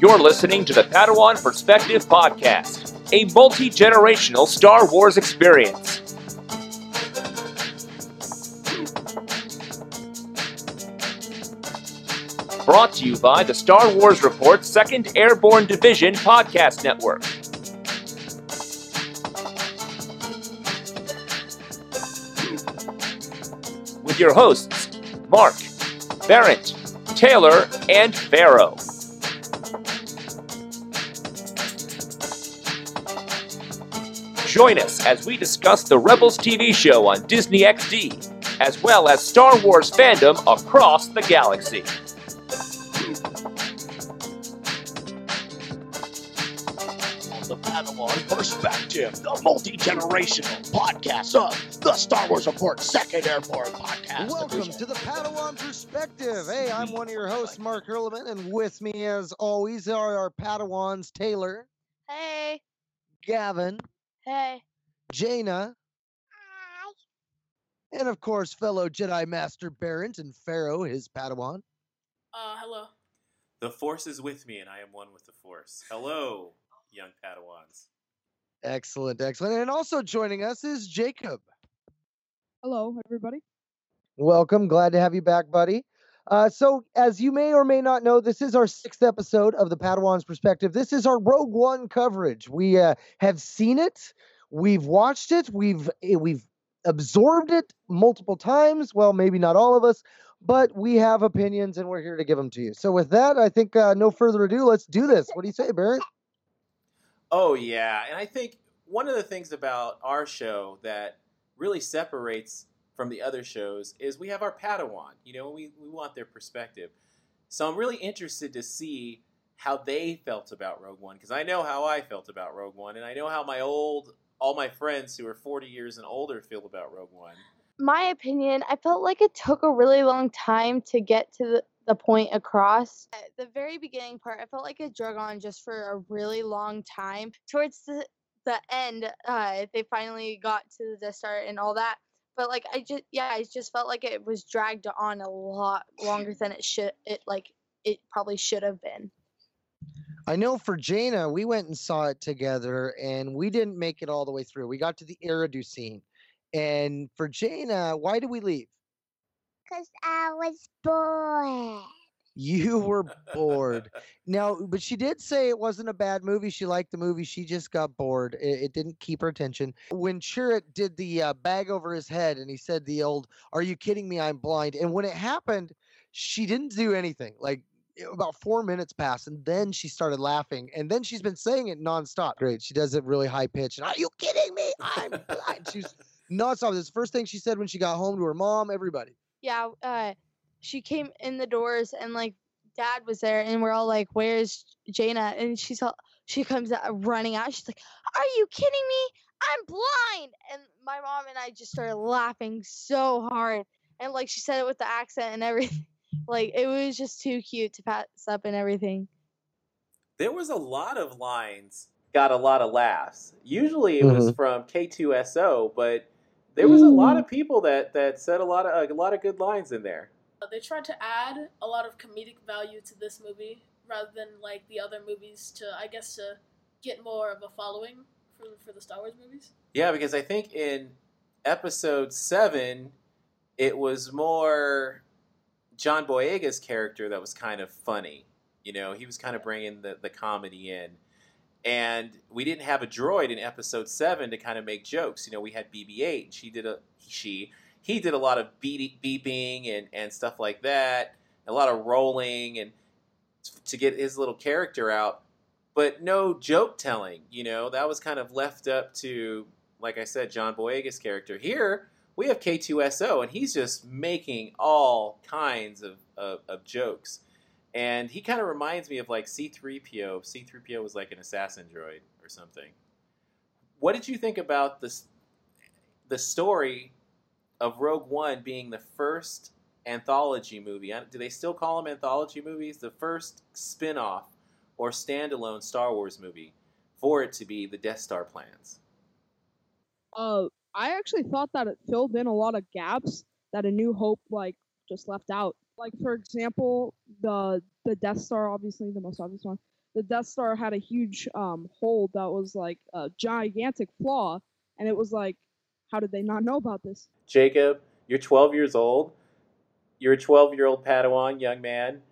You're listening to the Padawan Perspective Podcast, a multi generational Star Wars experience. Brought to you by the Star Wars Report 2nd Airborne Division Podcast Network. With your hosts, Mark, Barrett, Taylor, and Pharaoh. Join us as we discuss the Rebels TV show on Disney XD, as well as Star Wars fandom across the galaxy. the Padawan Perspective, the multi-generational podcast of the Star Wars Report Second Airborne Podcast. Welcome Division. to the Padawan Perspective. Hey, I'm one of your hosts, Mark Hurleman, and with me, as always, are our Padawans Taylor, Hey. Gavin, Hey. Jaina, and of course, fellow Jedi Master Barrett and Pharaoh, his Padawan. Uh, hello. The Force is with me, and I am one with the Force. Hello, young Padawans. Excellent, excellent. And also joining us is Jacob. Hello, everybody. Welcome. Glad to have you back, buddy. Uh, so, as you may or may not know, this is our sixth episode of the Padawan's Perspective. This is our Rogue One coverage. We uh, have seen it, we've watched it, we've eh, we've absorbed it multiple times. Well, maybe not all of us, but we have opinions, and we're here to give them to you. So, with that, I think uh, no further ado, let's do this. What do you say, Barrett? Oh, yeah. And I think one of the things about our show that really separates from the other shows is we have our Padawan. You know, we, we want their perspective. So I'm really interested to see how they felt about Rogue One because I know how I felt about Rogue One, and I know how my old, all my friends who are 40 years and older feel about Rogue One. My opinion, I felt like it took a really long time to get to the, the point across. At the very beginning part, I felt like it drug on just for a really long time. Towards the the end, uh, they finally got to the Death Star and all that. But like I just yeah, I just felt like it was dragged on a lot longer than it should it like it probably should have been. I know for Jaina, we went and saw it together, and we didn't make it all the way through. We got to the Eadu scene, and for Jaina, why did we leave? Because I was bored. You were bored. Now, but she did say it wasn't a bad movie. She liked the movie. She just got bored. It, it didn't keep her attention. When Chirrut did the uh, bag over his head and he said the old, Are you kidding me? I'm blind. And when it happened, she didn't do anything. Like about four minutes passed and then she started laughing. And then she's been saying it nonstop. Great. She does it really high pitched. Are you kidding me? I'm blind. She's nonstop. This first thing she said when she got home to her mom, everybody. yeah, uh, she came in the doors and like dad was there and we're all like, "Where's jana And she's all she comes out running out. She's like, "Are you kidding me? I'm blind!" And my mom and I just started laughing so hard. And like she said it with the accent and everything. Like it was just too cute to pass up and everything. there was a lot of lines got a lot of laughs. Usually it was mm-hmm. from K2SO, but there was a lot mm. of people that that said a lot of a lot of good lines in there. Uh, They tried to add a lot of comedic value to this movie rather than like the other movies to, I guess, to get more of a following for for the Star Wars movies. Yeah, because I think in episode 7 it was more John Boyega's character that was kind of funny. You know, he was kind of bringing the the comedy in. And we didn't have a droid in episode 7 to kind of make jokes. You know, we had BB-8 and she did a she he did a lot of beep, beeping and, and stuff like that, a lot of rolling and to get his little character out, but no joke telling. You know, that was kind of left up to, like I said, John Boyega's character. Here we have K2SO, and he's just making all kinds of, of, of jokes. And he kind of reminds me of like C3PO. C3PO was like an assassin droid or something. What did you think about this, the story of Rogue One being the first anthology movie? Do they still call them anthology movies? The first spin off or standalone Star Wars movie for it to be the Death Star plans. Uh, I actually thought that it filled in a lot of gaps that A New Hope like just left out. Like for example, the the Death Star, obviously the most obvious one, the Death Star had a huge um hole that was like a gigantic flaw, and it was like, how did they not know about this? Jacob, you're 12 years old. You're a 12 year old Padawan young man.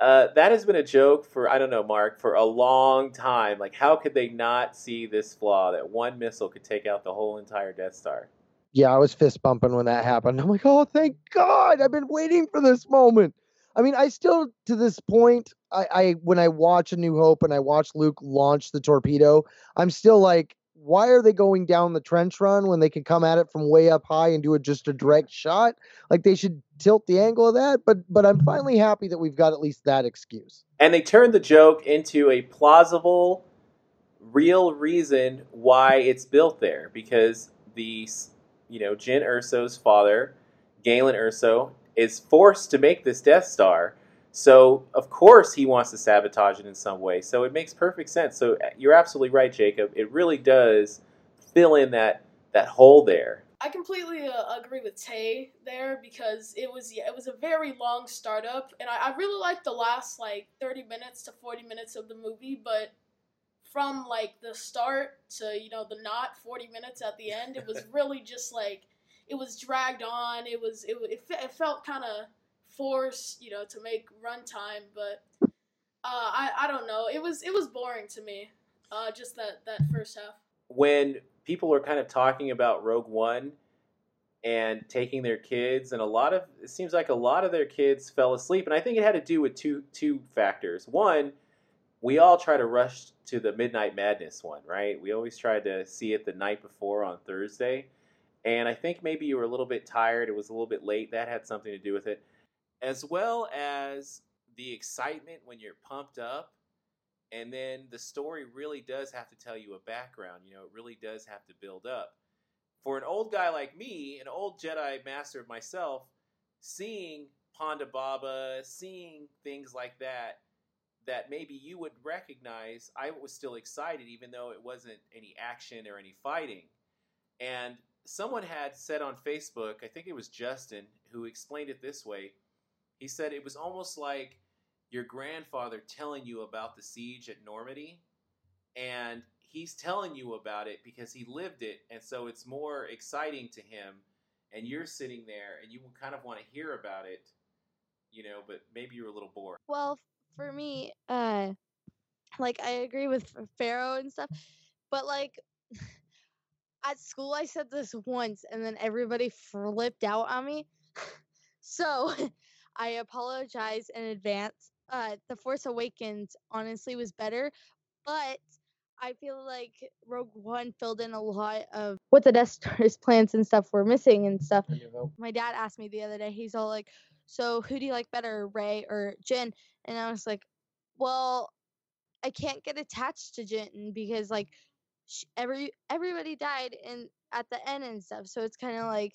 Uh, that has been a joke for I don't know, Mark, for a long time. Like, how could they not see this flaw that one missile could take out the whole entire Death Star? Yeah, I was fist bumping when that happened. I'm like, oh, thank God! I've been waiting for this moment. I mean, I still to this point, I, I when I watch A New Hope and I watch Luke launch the torpedo, I'm still like, why are they going down the trench run when they can come at it from way up high and do it just a direct shot? Like they should tilt the angle of that. But but I'm finally happy that we've got at least that excuse. And they turned the joke into a plausible, real reason why it's built there because the you know Jyn Erso's father, Galen Erso, is forced to make this Death Star. So of course he wants to sabotage it in some way. So it makes perfect sense. So you're absolutely right, Jacob. It really does fill in that that hole there. I completely uh, agree with Tay there because it was yeah, it was a very long startup, and I, I really liked the last like thirty minutes to forty minutes of the movie, but from like the start to you know the not forty minutes at the end, it was really just like it was dragged on. It was it it, it felt kind of forced, you know, to make runtime, but uh, I I don't know. It was it was boring to me. Uh, just that that first half. When people are kind of talking about Rogue One and taking their kids, and a lot of it seems like a lot of their kids fell asleep, and I think it had to do with two two factors. One, we all try to rush to the Midnight Madness one, right? We always try to see it the night before on Thursday. And I think maybe you were a little bit tired. It was a little bit late. That had something to do with it. As well as the excitement when you're pumped up and then the story really does have to tell you a background. You know, it really does have to build up. For an old guy like me, an old Jedi master myself, seeing Ponda Baba, seeing things like that, that maybe you would recognize, I was still excited, even though it wasn't any action or any fighting. And someone had said on Facebook, I think it was Justin, who explained it this way. He said it was almost like your grandfather telling you about the siege at Normandy, and he's telling you about it because he lived it, and so it's more exciting to him. And you're sitting there, and you kind of want to hear about it, you know, but maybe you're a little bored. Well, for me, uh, like I agree with Pharaoh and stuff, but like at school I said this once, and then everybody flipped out on me. so I apologize in advance uh, The Force Awakens honestly was better, but I feel like Rogue One filled in a lot of what the Death Star's plans and stuff were missing and stuff. My dad asked me the other day, he's all like, So who do you like better, Rey or Jyn? And I was like, Well, I can't get attached to Jyn because like she, every everybody died in at the end and stuff. So it's kind of like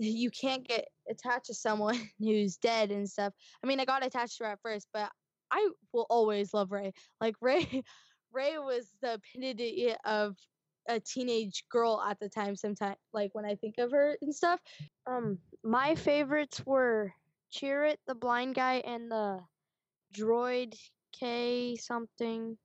you can't get attached to someone who's dead and stuff. I mean, I got attached to her at first, but I will always love Rey. Like Rey, Rey was the epitome of a teenage girl at the time. Sometimes, like when I think of her and stuff. Um, my favorites were Chirrut, the blind guy, and the droid K something,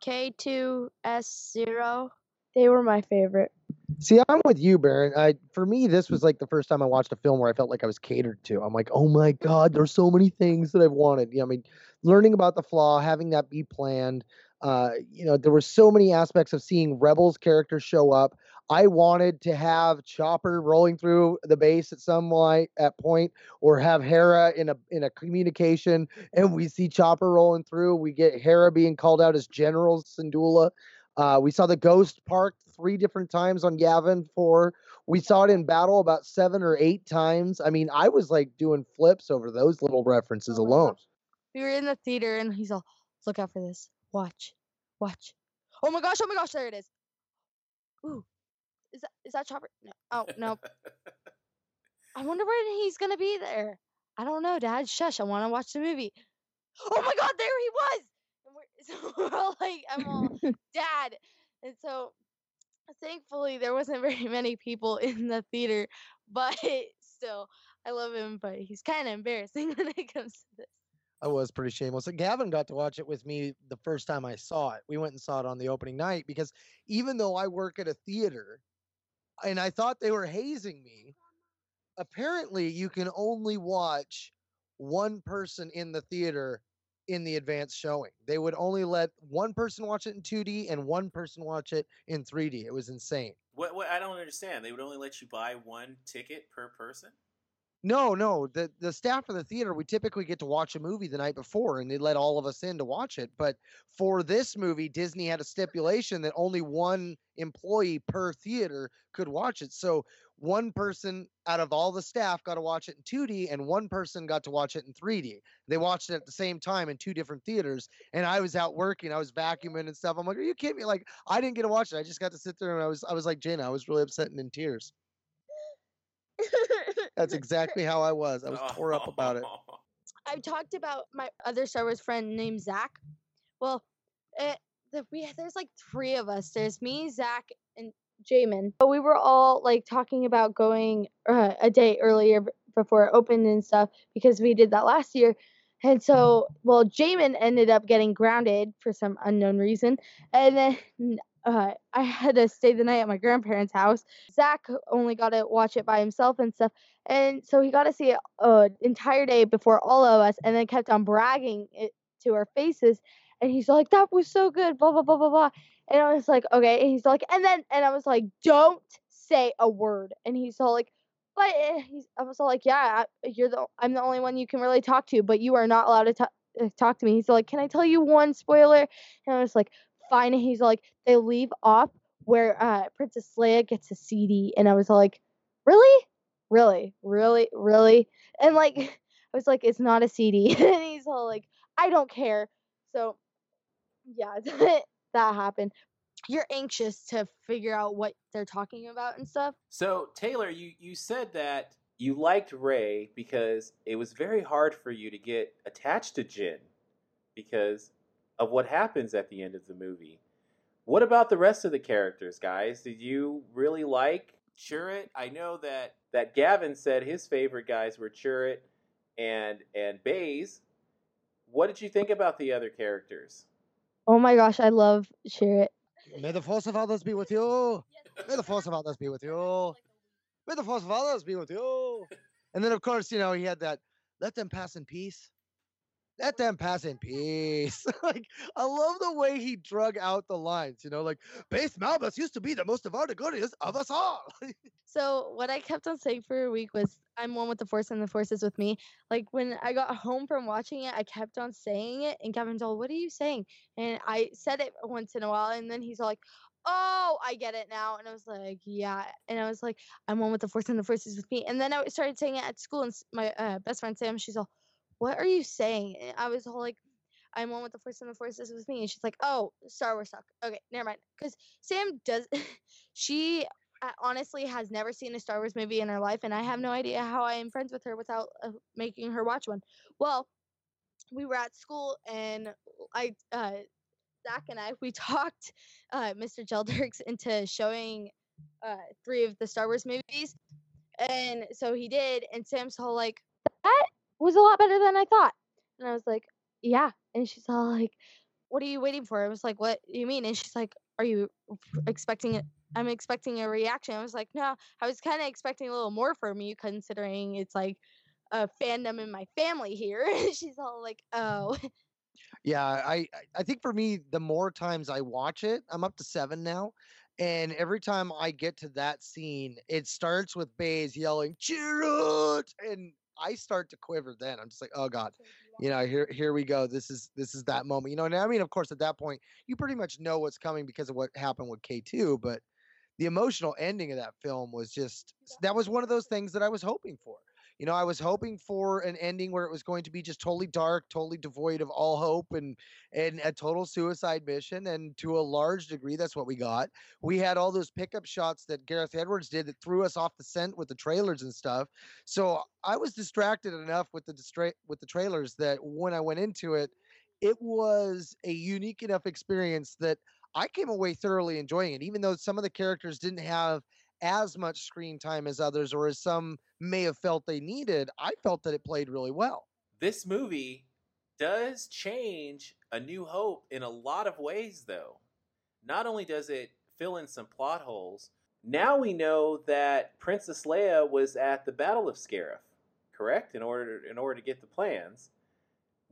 K two S zero. They were my favorite. See, I'm with you, Baron. I, for me, this was like the first time I watched a film where I felt like I was catered to. I'm like, oh my god, there's so many things that I've wanted. You know, I mean, learning about the flaw, having that be planned. Uh, you know, there were so many aspects of seeing Rebels characters show up. I wanted to have Chopper rolling through the base at some point, at point, or have Hera in a in a communication, and we see Chopper rolling through. We get Hera being called out as General Syndulla. Uh, we saw the ghost parked three different times on Yavin 4. We saw it in battle about seven or eight times. I mean, I was like doing flips over those little references Oh alone. gosh. We were in the theater and he's all, look out for this. Watch. Watch. Oh my gosh, oh my gosh, there it is. Ooh. Is that is that Chopper? No. Oh no. I wonder when he's gonna be there. I don't know, Dad. Shush, I wanna watch the movie. Oh my god, there he was! So we're all like, I'm all Dad. And so thankfully there wasn't very many people in the theater, but still, I love him, but he's kinda embarrassing when it comes to this. I was pretty shameless. And Gavin got to watch it with me the first time I saw it. We went and saw it on the opening night because even though I work at a theater and I thought they were hazing me, apparently you can only watch one person in the theater in the advanced showing. They would only let one person watch it in 2D and one person watch it in 3D. It was insane. What, what? I don't understand. They would only let you buy one ticket per person. No, no. The the staff of the theater, we typically get to watch a movie the night before and they let all of us in to watch it. But for this movie, Disney had a stipulation that only one employee per theater could watch it. So one person out of all the staff got to watch it in 2D and one person got to watch it in 3D. They watched it at the same time in two different theaters. And I was out working, I was vacuuming and stuff. I'm like, are you kidding me? Like, I didn't get to watch it. I just got to sit there and I was I was like Jenna, I was really upset and in tears. That's exactly how I was. I was tore up about it. I've talked about my other Star Wars friend named Zach. Well, it, the, we there's like three of us. There's me, Zach, and Jamin. But we were all like talking about going uh, a day earlier before it opened and stuff because we did that last year. And so, well, Jamin ended up getting grounded for some unknown reason, and then uh, I had to stay the night at my grandparents' house. Zach only got to watch it by himself and stuff, and so he got to see it an entire day before all of us, and then kept on bragging it to our faces. And he's like, "That was so good," blah blah blah blah blah. And I was like, "Okay." And he's like, and then and I was like, "Don't say a word." And he's all like, "But," eh," he's, I was all like, "Yeah, I- you're the I'm the only one you can really talk to, but you are not allowed to uh, talk to me." He's like, "Can I tell you one spoiler?" And I was like, "Fine." And he's like, "They leave off where uh, Princess Leia gets a CD," and I was like, "Really?" really, really, really. And like, I was like, it's not a CD. and he's all like, I don't care. So, yeah, that happened. You're anxious to figure out what they're talking about and stuff. So Taylor, you you said that you liked Rey because it was very hard for you to get attached to Jyn because of what happens at the end of the movie. What about the rest of the characters, guys? Did you really like Chirrut? I know that that Gavin said his favorite guys were Chirrut and and Baze. What did you think about the other characters? Oh my gosh, I love Chirrut. May the force of others be with you. May the force of others be with you. May the force of others be with you. And then, of course, you know, he had that, let them pass in peace. Let them pass in peace. like, I love the way he drug out the lines, you know, like, Baze Malbus used to be the most devoted goodies of us all. So what I kept on saying for a week was I'm one with the force and the force is with me. Like when I got home from watching it, I kept on saying it and Kevin's all, What are you saying? And I said it once in a while and then he's all like, Oh, I get it now. And I was like, Yeah. And I was like, I'm one with the force and the force is with me. And then I started saying it at school and my uh, best friend Sam, she's all, What are you saying? And I was all like, I'm one with the force and the force is with me. And she's like, Oh, Star Wars talk. Okay, never mind. Because Sam does she uh, honestly has never seen a Star Wars movie in her life, and I have no idea how I am friends with her without uh, making her watch one. Well, we were at school, and I, uh, Zach and I, we talked uh, Mr. Gelderks into showing uh, three of the Star Wars movies, and so he did. And Sam's all like, "That was a lot better than I thought," and I was like, "Yeah," and she's all like. What are you waiting for? I was like, "What do you mean?" And she's like, "Are you expecting it I'm expecting a reaction. I was like, no, I was kind of expecting a little more from you, considering it's like a fandom in my family here. She's all like, oh, Yeah, I I- think for me, the more times I watch it, I'm up to seven now, and every time I get to that scene, it starts with Baze yelling "Chirrut!" and I start to quiver. Then I'm just like, oh god, you know, here here we go. This is this is that moment. You know, and I mean, of course, at that point, you pretty much know what's coming because of what happened with K2, but the emotional ending of that film was just that was one of those things that I was hoping for. You know, I was hoping for an ending where it was going to be just totally dark, totally devoid of all hope and and a total suicide mission and to a large degree that's what we got. We had all those pickup shots that Gareth Edwards did that threw us off the scent with the trailers and stuff. So I was distracted enough with the distra- with the trailers that when I went into it, it was a unique enough experience that I came away thoroughly enjoying it, even though some of the characters didn't have as much screen time as others, or as some may have felt they needed. I felt that it played really well. This movie does change A New Hope in a lot of ways, though. Not only does it fill in some plot holes, now we know that Princess Leia was at the Battle of Scarif, correct? In order in order to get the plans.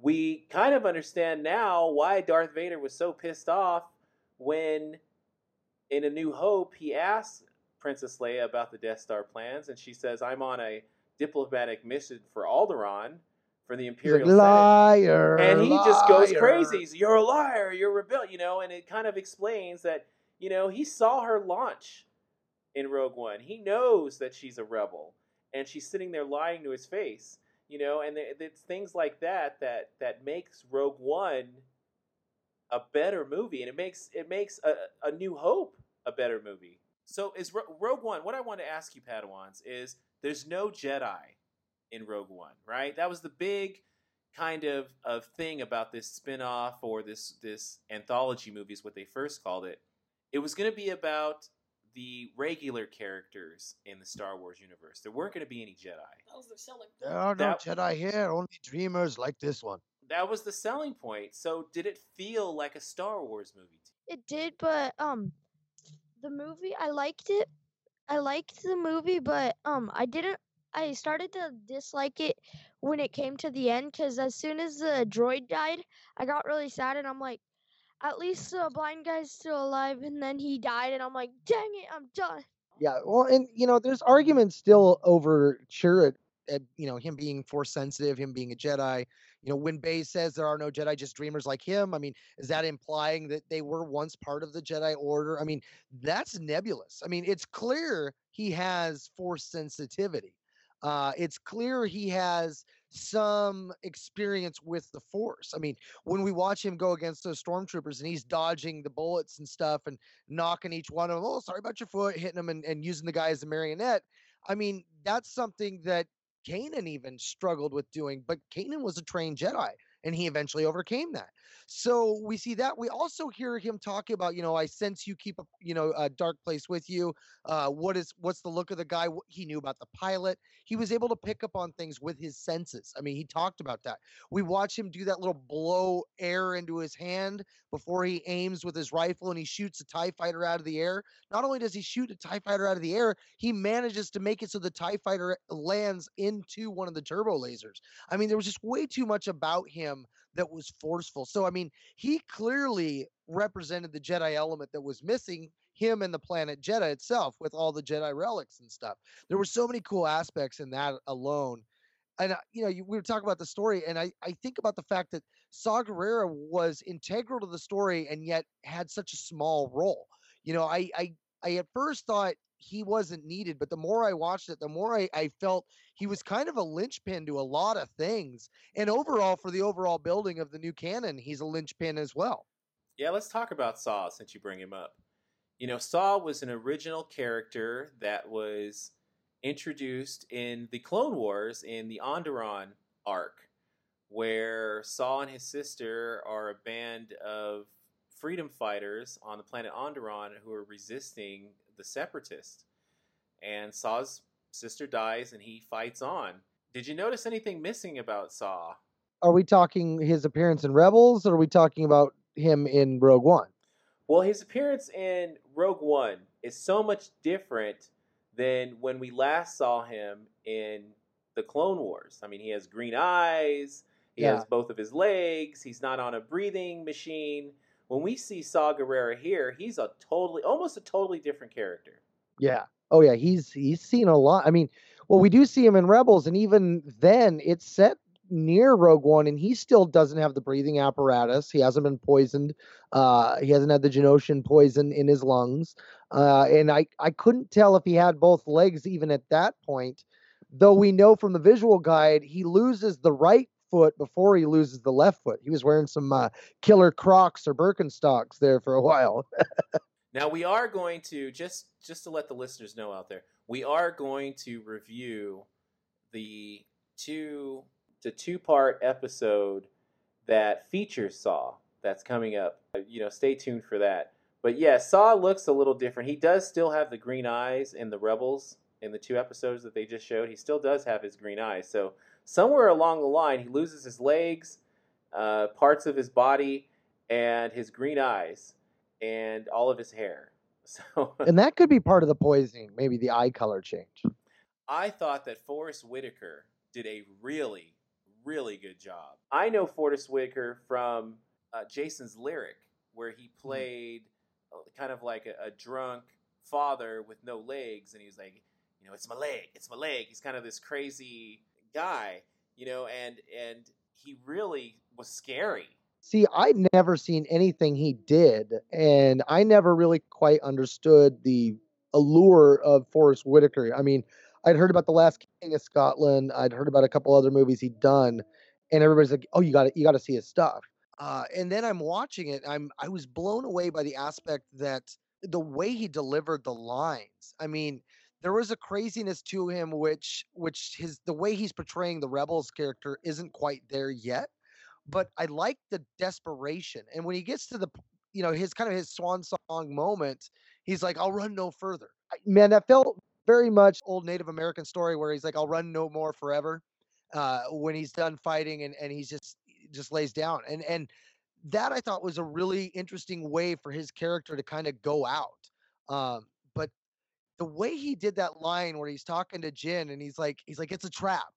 We kind of understand now why Darth Vader was so pissed off when in A New Hope he asks Princess Leia about the Death Star plans and she says, "I'm on a diplomatic mission for Alderaan for the Imperial Senate." liar. and he just goes crazy. He's, You're a liar. You're a rebel. You know, and it kind of explains that you know he saw her launch in Rogue One. He knows that she's a rebel, and she's sitting there lying to his face. You know, and it's things like that that that makes Rogue One a better movie, and it makes it makes a, a New Hope a better movie. So is Ro- Rogue One? What I want to ask you, Padawans, is there's no Jedi in Rogue One, right? That was the big kind of of thing about this spin-off or this this anthology movie is what they first called it. It was going to be about the regular characters in the Star Wars universe. There weren't going to be any Jedi. That was their selling. point. There are no That- Jedi here, only dreamers like this one. That was the selling point. So did it feel like a Star Wars movie? to It did, but um, the movie I liked it. I liked the movie, but um, I didn't. I started to dislike it when it came to the end because as soon as the droid died, I got really sad, and I'm like, at least the blind guy's still alive, and then he died, and I'm like, dang it, I'm done. Yeah, well, and you know, there's arguments still over Chirrut, uh, you know, him being force sensitive, him being a Jedi. You know, when Bay says there are no Jedi, just dreamers like him. I mean, is that implying that they were once part of the Jedi Order? I mean, that's nebulous. I mean, it's clear he has force sensitivity. Uh, it's clear he has some experience with the force. I mean, when we watch him go against those stormtroopers and he's dodging the bullets and stuff and knocking each one of them, oh, sorry about your foot, hitting them and, and using the guy as a marionette. I mean, that's something that Kanan even struggled with doing, but Kanan was a trained Jedi and he eventually overcame that. So we see that. We also hear him talking about, you know, I sense you keep a, you know, a dark place with you. Uh, what is, what's the look of the guy? He knew about the pilot. He was able to pick up on things with his senses. I mean, he talked about that. We watch him do that little blow air into his hand before he aims with his rifle and he shoots a TIE fighter out of the air. Not only does he shoot a TIE fighter out of the air, he manages to make it so the TIE fighter lands into one of the turbo lasers. I mean, there was just way too much about him that was forceful. So, I mean, he clearly represented the Jedi element that was missing him and the planet Jedha itself with all the Jedi relics and stuff. There were so many cool aspects in that alone. And, uh, you know, you, we were talking about the story, and I, I think about the fact that Saw Gerrera was integral to the story and yet had such a small role. You know, I, I, I at first thought he wasn't needed, but the more I watched it, the more I, I felt he was kind of a linchpin to a lot of things. And overall, for the overall building of the new canon, he's a linchpin as well. Yeah, let's talk about Saw since you bring him up. You know, Saw was an original character that was introduced in the Clone Wars in the Onderon arc, where Saw and his sister are a band of freedom fighters on the planet Onderon who are resisting the Separatists. And Saw's sister dies and he fights on. Did you notice anything missing about Saw? Are we talking his appearance in Rebels, or are we talking about him in Rogue One? Well, his appearance in Rogue One is so much different than when we last saw him in the Clone Wars. I mean, he has green eyes, he Yeah. has both of his legs, he's not on a breathing machine. When we see Saw Gerrera here, he's a totally, almost a totally different character. Yeah. Oh yeah, he's he's seen a lot. I mean, well, we do see him in Rebels, and even then, it's set near Rogue One, and he still doesn't have the breathing apparatus. He hasn't been poisoned. Uh, he hasn't had the Geonosian poison in his lungs. Uh, and I I couldn't tell if he had both legs even at that point. Though we know from the visual guide he loses the right foot before he loses the left foot. He was wearing some uh, killer Crocs or Birkenstocks there for a while. Now we are going to just just to let the listeners know out there, we are going to review the two the two part episode that features Saw that's coming up. You know, stay tuned for that. But yeah, Saw looks a little different. He does still have the green eyes in the Rebels in the two episodes that they just showed. He still does have his green eyes. So somewhere along the line, he loses his legs uh, parts of his body and his green eyes and all of his hair. So and that could be part of the poisoning, maybe the eye color change. I thought that Forest Whitaker did a really, really good job. I know Forest Whitaker from uh, Jason's Lyric, where he played uh, kind of like a, a drunk father with no legs, and he was like, you know, it's my leg, it's my leg. He's kind of this crazy guy, you know, and and he really was scary. See, I'd never seen anything he did, and I never really quite understood the allure of Forest Whitaker. I mean, I'd heard about the Last King of Scotland. I'd heard about a couple other movies he'd done, and everybody's like, "Oh, you got to you got to see his stuff." Uh, and then I'm watching it. I'm I was blown away by the aspect that the way he delivered the lines. I mean, there was a craziness to him, which which his the way he's portraying the rebels character isn't quite there yet but I like the desperation. And when he gets to the, you know, his kind of his swan song moment, he's like, "I'll run no further." Man, that felt very much old Native American story where he's like, "I'll run no more forever." Uh, when he's done fighting and and he's just just lays down and and that I thought was a really interesting way for his character to kind of go out. Um, the way he did that line where he's talking to Jyn and he's like, he's like, it's a trap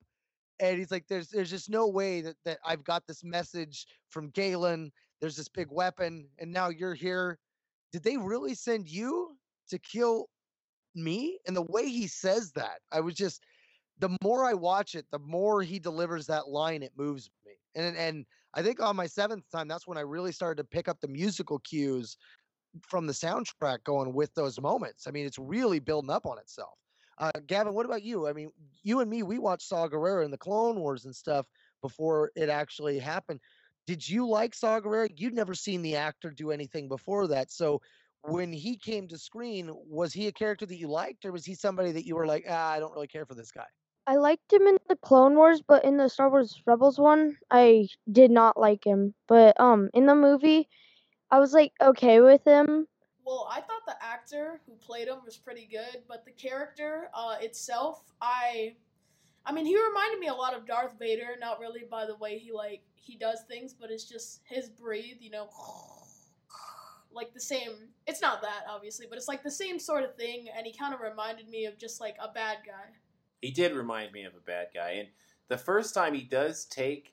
and he's like, "There's there's just no way that that I've got this message from Galen. There's this big weapon, and now you're here. Did they really send you to kill me?" And the way he says that, I was just the more I watch it, the more he delivers that line, it moves me. And and I think on my seventh time, that's when I really started to pick up the musical cues from the soundtrack going with those moments. I mean, it's really building up on itself. Uh, Gavin, what about you? I mean, you and me, we watched Saw Gerrera in the Clone Wars and stuff before it actually happened. Did you like Saw Gerrera? You'd never seen the actor do anything before that. So when he came to screen, was he a character that you liked, or was he somebody that you were like, ah, I don't really care for this guy? I liked him in the Clone Wars, but in the Star Wars Rebels one, I did not like him. But um, in the movie, I was like okay with him. Well, I thought the actor who played him was pretty good, but the character uh, itself, I, I mean, he reminded me a lot of Darth Vader. Not really by the way he like he does things, but it's just his breathe. You know, like the same. It's not that obviously, but it's like the same sort of thing. And he kind of reminded me of just like a bad guy. He did remind me of a bad guy, and the first time he does take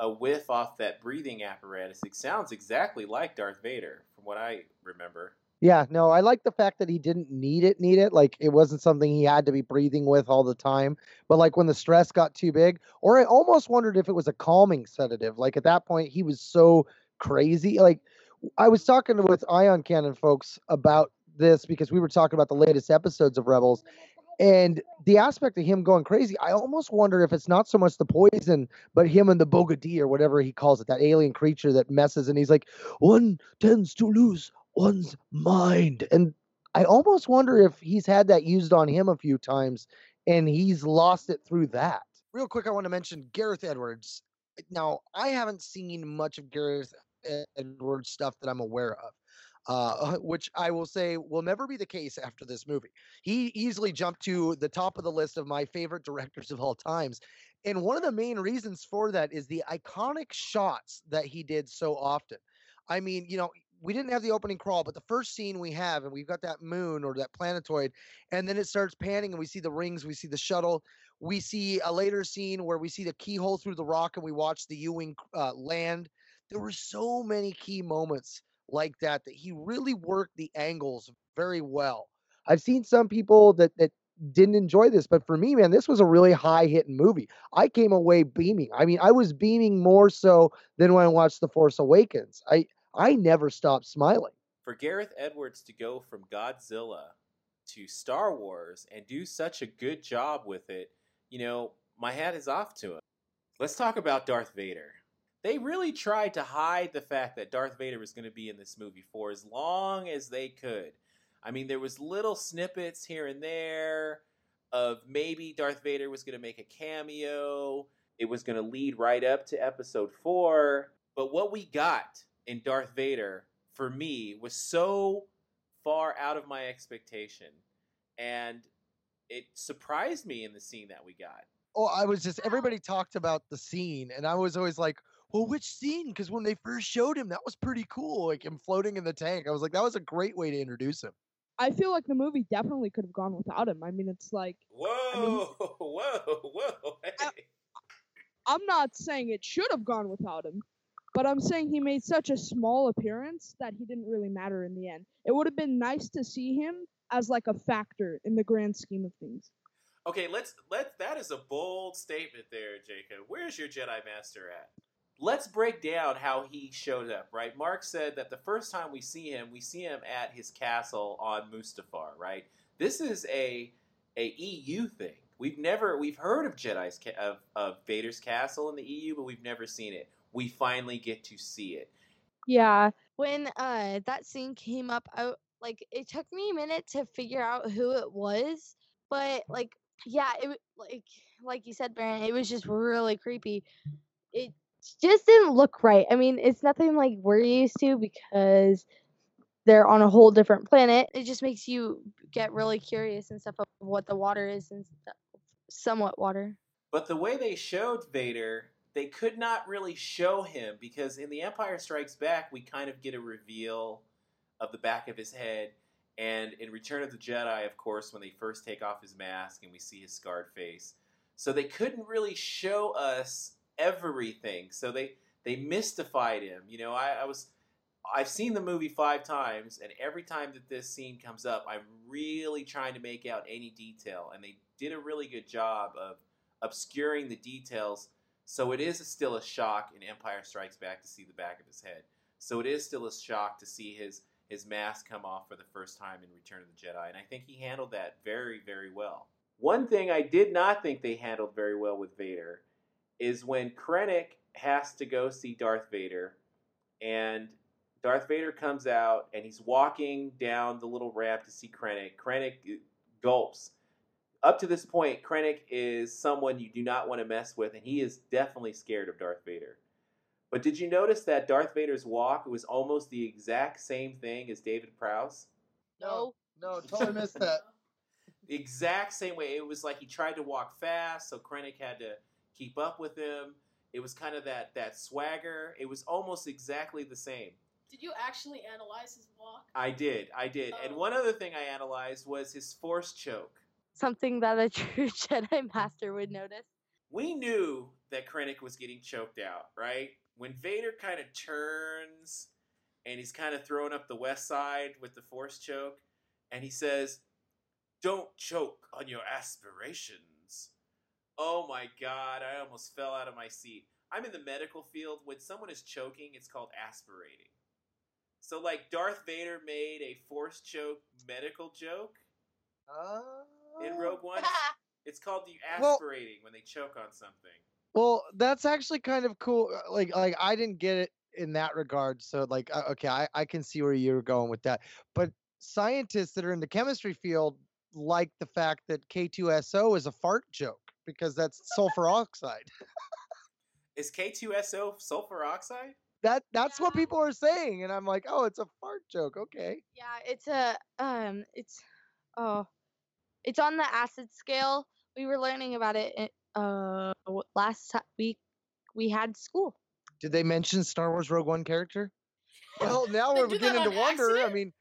a whiff off that breathing apparatus, it sounds exactly like Darth Vader, from what I remember. Yeah, no, I like the fact that he didn't need it, need it. Like it wasn't something he had to be breathing with all the time. But like when the stress got too big, or I almost wondered if it was a calming sedative. Like at that point, he was so crazy. Like I was talking with Ion Cannon folks about this because we were talking about the latest episodes of Rebels. And the aspect of him going crazy, I almost wonder if it's not so much the poison, but him and the Bogadee or whatever he calls it, that alien creature that messes. And he's like, one tends to lose one's mind. And I almost wonder if he's had that used on him a few times and he's lost it through that. Real quick, I want to mention Gareth Edwards. Now, I haven't seen much of Gareth Edwards stuff that I'm aware of. Uh, which I will say will never be the case after this movie. He easily jumped to the top of the list of my favorite directors of all times. And one of the main reasons for that is the iconic shots that he did so often. I mean, you know, we didn't have the opening crawl, but the first scene we have, and we've got that moon or that planetoid, and then it starts panning, and we see the rings, we see the shuttle, we see a later scene where we see the keyhole through the rock, and we watch the U-wing uh, land. There were so many key moments like that that he really worked the angles very well. I've seen some people that that didn't enjoy this, but for me, man, this was a really high hitting movie. I came away beaming. I mean, I was beaming more so than when I watched The Force Awakens. I I never stopped smiling. For Gareth Edwards to go from Godzilla to Star Wars and do such a good job with it, you know, my hat is off to him. Let's talk about Darth Vader. They really tried to hide the fact that Darth Vader was going to be in this movie for as long as they could. I mean, there was little snippets here and there of maybe Darth Vader was going to make a cameo. It was going to lead right up to episode 4, but what we got in Darth Vader for me was so far out of my expectation and it surprised me in the scene that we got oh i was just everybody talked about the scene and i was always like well, which scene? Because when they first showed him, that was pretty cool. Like him floating in the tank. I was like, that was a great way to introduce him. I feel like the movie definitely could have gone without him. I mean, it's like Whoa, whoa, whoa! Hey. I'm not saying it should have gone without him, but I'm saying he made such a small appearance that he didn't really matter in the end. It would have been nice to see him as like a factor in the grand scheme of things. Okay, let's let that is a bold statement there, Jacob. Where's your Jedi Master at? Let's break down how he showed up, right? Mark said that the first time we see him, we see him at his castle on Mustafar, right? This is a a EU thing. We've never we've heard of Jedi's of of Vader's castle in the EU, but we've never seen it. We finally get to see it. Yeah, when uh that scene came up, I like it took me a minute to figure out who it was, but like yeah, it like like you said, Baron, it was just really creepy. It just didn't look right. I mean, it's nothing like we're used to because they're on a whole different planet. It just makes you get really curious and stuff of what the water is and. Somewhat water. But the way they showed Vader, they could not really show him because in The Empire Strikes Back, we kind of get a reveal of the back of his head. And in Return of the Jedi, of course, when they first take off his mask and we see his scarred face. So they couldn't really show us everything. So they, they mystified him. You know, I, I was. I've seen the movie five times, and every time that this scene comes up, I'm really trying to make out any detail. And they did a really good job of obscuring the details. So it is still a shock in Empire Strikes Back to see the back of his head. So it is still a shock to see his his mask come off for the first time in Return of the Jedi, and I think he handled that very, very well. One thing I did not think they handled very well with Vader is when Krennic has to go see Darth Vader, and Darth Vader comes out and he's walking down the little ramp to see Krennic. Krennic uh, gulps up to this point, Krennic is someone you do not want to mess with, and he is definitely scared of Darth Vader. But did you notice that Darth Vader's walk was almost the exact same thing as David Prowse? No. No, totally missed that. The exact same way. It was like he tried to walk fast, so Krennic had to keep up with him. It was kind of that that swagger. It was almost exactly the same. Did you actually analyze his walk? I did, I did. And one other thing I analyzed was his force choke. Something that a true Jedi Master would notice. we knew that Krennic was getting choked out, right? When Vader kind of turns and he's kind of throwing up the west side with the force choke, and he says, Don't choke on your aspirations. Oh my god, I almost fell out of my seat. I'm in the medical field. When someone is choking, it's called aspirating. So, like, Darth Vader made a force choke medical joke in Uh, Rogue One. It's called the Well- aspirating when they choke on something. Well, that's actually kind of cool. uh, Like, like I didn't get it in that regard. So, like, uh, okay, I, I can see where you're going with that. But scientists that are in the chemistry field like the fact that K2SO is a fart joke because that's sulfur oxide. Is K2SO sulfur oxide? That that's what people are saying, and I'm like, oh, it's a fart joke. Okay. Yeah, it's a um, it's oh, it's on the acid scale. We were learning about it uh last ti- week. We had school. Did they mention Star Wars Rogue One character? Well, now we're beginning to on wonder. I mean,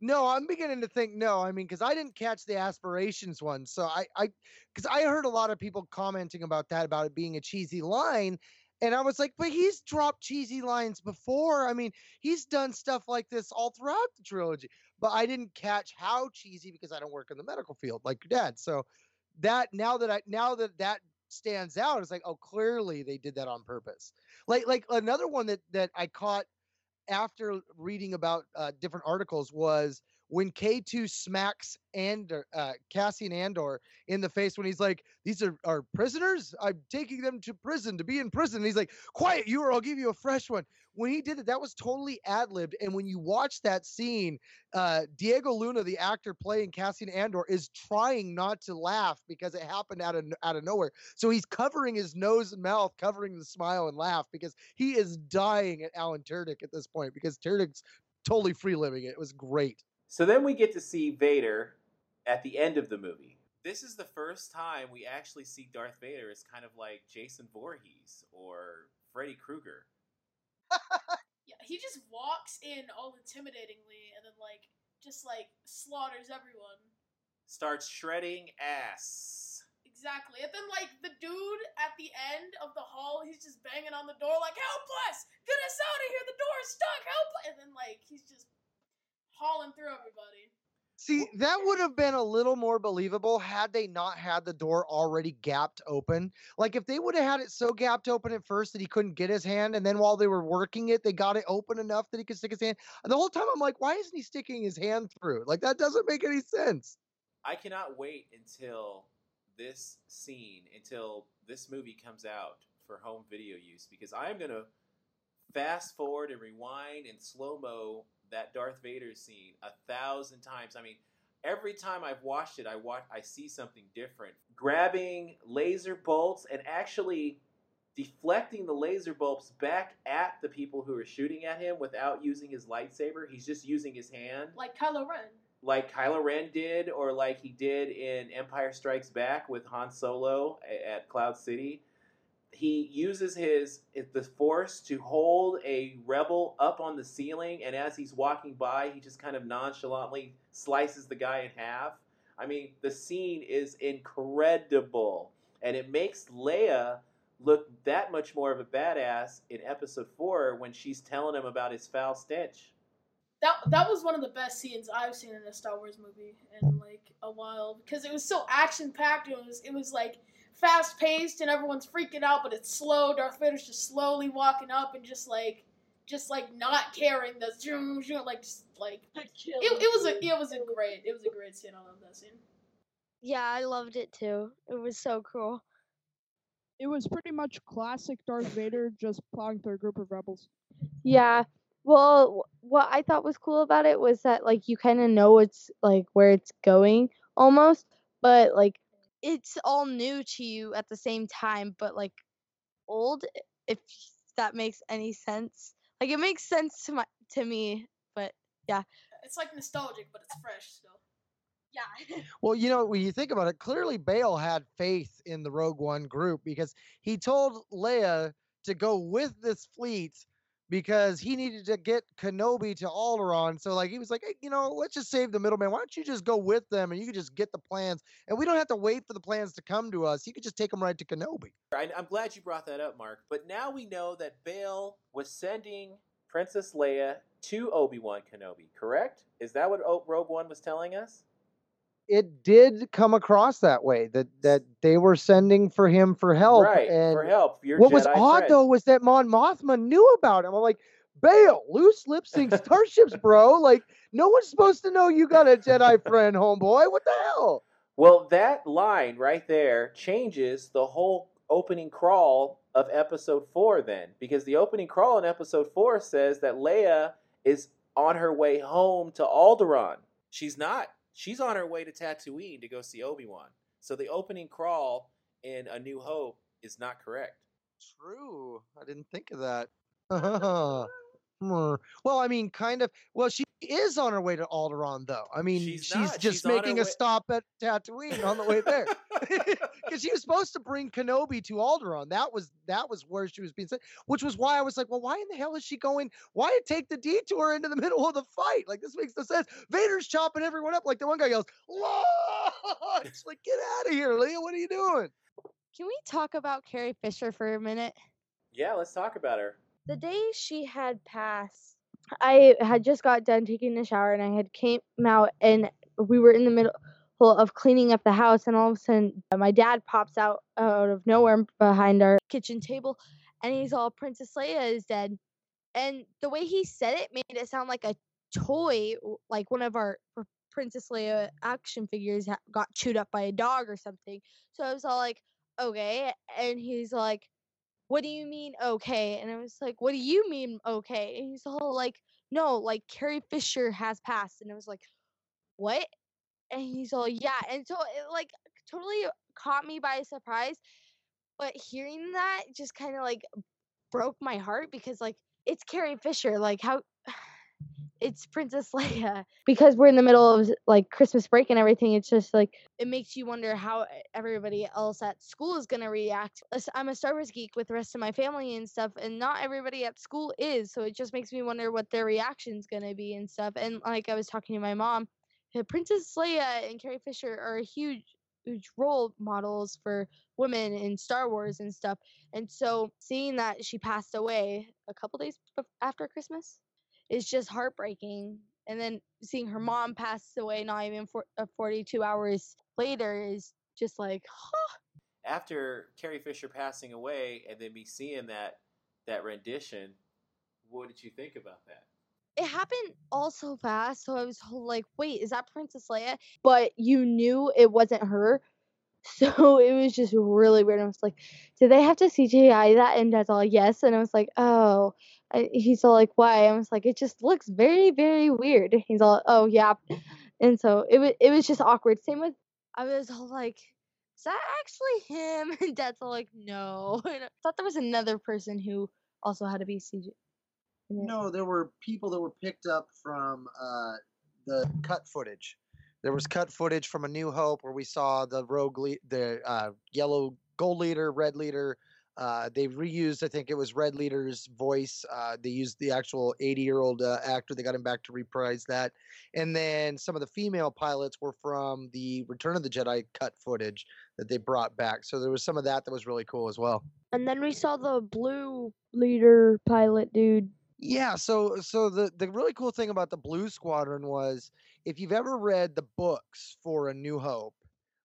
no, I'm beginning to think no. I mean, because I didn't catch the aspirations one, so I, I, because I heard a lot of people commenting about that, about it being a cheesy line, and I was like, but he's dropped cheesy lines before. I mean, he's done stuff like this all throughout the trilogy, but I didn't catch how cheesy because I don't work in the medical field like your dad. So that now that I now that that stands out, it's like, oh, clearly they did that on purpose. Like like another one that that I caught after reading about uh, different articles was when K2 smacks Andor, uh, Cassian Andor in the face when he's like, "These are are prisoners. I'm taking them to prison to be in prison." And he's like, "Quiet, you, or I'll give you a fresh one." When he did it, that was totally ad libbed. And when you watch that scene, uh, Diego Luna, the actor playing Cassian Andor, is trying not to laugh because it happened out of out of nowhere. So he's covering his nose and mouth, covering the smile and laugh because he is dying at Alan Tudyk at this point because Tudyk's totally free living it. It was great. So then we get to see Vader at the end of the movie. This is the first time we actually see Darth Vader as kind of like Jason Voorhees or Freddy Krueger. Yeah, he just walks in all intimidatingly and then like just like slaughters everyone. Starts shredding ass. Exactly. And then like the dude at the end of the hall, he's just banging on the door like, "Help us! Get us out of here! The door is stuck! Help!" us!" And then like he's just hauling through everybody. See, that would have been a little more believable had they not had the door already gapped open. Like if they would have had it so gapped open at first that he couldn't get his hand, and then while they were working it, they got it open enough that he could stick his hand. And the whole time I'm like, why isn't he sticking his hand through? Like that doesn't make any sense. I cannot wait until this scene, until this movie comes out for home video use, because I am gonna fast forward and rewind and slow mo that Darth Vader scene a thousand times. I mean, every time I've watched it, I watch, I see something different. Grabbing laser bolts and actually deflecting the laser bolts back at the people who are shooting at him without using his lightsaber. He's just using his hand Like Kylo Ren. like Kylo Ren did, or like he did in Empire Strikes Back with Han Solo at Cloud City. He uses his the Force to hold a rebel up on the ceiling, and as he's walking by, he just kind of nonchalantly slices the guy in half. I mean, the scene is incredible, and it makes Leia look that much more of a badass in Episode Four when she's telling him about his foul stench. That that was one of the best scenes I've seen in a Star Wars movie in like a while because it was so action packed. It was it was like fast paced and everyone's freaking out, but it's slow. Darth Vader's just slowly walking up and just like just like not caring. The zoom zoom like just like it, it was a it was a great it was a great scene. I love that scene. Yeah, I loved it too. It was so cool. It was pretty much classic Darth Vader just plowing through a group of rebels. Yeah. Well, what I thought was cool about it was that like you kind of know it's like where it's going almost, but like it's all new to you at the same time, but like old if that makes any sense. Like it makes sense to my to me, but yeah. It's like nostalgic, but it's fresh still. yeah. Well, you know, when you think about it, clearly Bail had faith in the Rogue One group because he told Leia to go with this fleet because he needed to get Kenobi to Alderaan. So, like, he was like, hey, you know, let's just save the middleman. Why don't you just go with them and you can just get the plans and we don't have to wait for the plans to come to us. You could just take them right to Kenobi. I, I'm glad you brought that up, Mark. But now we know that Bail was sending Princess Leia to Obi Wan Kenobi, correct? Is that what Rogue One was telling us? It did come across that way that that they were sending for him for help. right, and for help. Your what was odd friend. though was that Mon Mothma knew about him. I'm like, bail, loose lip sync starships, bro. Like, no one's supposed to know you got a Jedi friend, homeboy. What the hell? Well, that line right there changes the whole opening crawl of episode four, then, because the opening crawl in episode four says that Leia is on her way home to Alderaan. She's not. She's on her way to Tatooine to go see Obi Wan. So the opening crawl in A New Hope is not correct. True. I didn't think of that. Well, I mean, kind of. Well, she is on her way to Alderaan, though. I mean, She's she's, just She's making a way- stop at Tatooine on the way there. Because she was supposed to bring Kenobi to Alderaan. That was that was where she was being sent. Which was why I was like, well, why in the hell is she going? Why take the detour into the middle of the fight? Like this makes no sense. Vader's chopping everyone up. Like the one guy yells, "Launch!" Like, get out of here, Leia. What are you doing? Can we talk about Carrie Fisher for a minute? Yeah, let's talk about her. The day she had passed, I had just got done taking a shower and I had came out and we were in the middle of cleaning up the house and all of a sudden uh, my dad pops out out of nowhere behind our kitchen table and he's all Princess Leia is dead. And the way he said it made it sound like a toy, like one of our Princess Leia action figures got chewed up by a dog or something. So I was all like, okay. And he's like, what do you mean okay? And I was like, what do you mean okay? And he's all like, no, like Carrie Fisher has passed. And I was like, what? And he's all, yeah. And so it like totally caught me by surprise. But hearing that just kind of like broke my heart because like it's Carrie Fisher. Like how it's Princess Leia because we're in the middle of like Christmas break and everything. It's just like it makes you wonder how everybody else at school is gonna react. I'm a Star Wars geek with the rest of my family and stuff, and not everybody at school is. So it just makes me wonder what their reaction's gonna be and stuff. And like I was talking to my mom, Princess Leia and Carrie Fisher are huge, huge role models for women in Star Wars and stuff. And so seeing that she passed away a couple days after Christmas is just heartbreaking. And then seeing her mom pass away not even for, uh, 42 hours later is just like, After Carrie Fisher passing away, and then me seeing that that rendition, what did you think about that? it happened all so fast. So I was like, wait, is that Princess Leia? But you knew it wasn't her. So it was just really weird. I was like, did they have to CGI that? And that's all yes. And I was like, oh. He's all like, why? I was like, it just looks very, very weird. He's all, oh yeah. And so it was, it was just awkward. Same with, I was all like, is that actually him? And Dad's all like, no. And I thought there was another person who also had a be CGI. No, there were people that were picked up from uh, the cut footage. There was cut footage from A New Hope where we saw the rogue, le- the uh, yellow gold leader, red leader. Uh, they reused, I think it was Red Leader's voice. Uh, they used the actual 80 year old uh, actor. They got him back to reprise that. And then some of the female pilots were from the Return of the Jedi cut footage that they brought back. So there was some of that that was really cool as well. And then we saw the blue leader pilot dude. Yeah, so so the the really cool thing about the Blue Squadron was if you've ever read the books for A New Hope,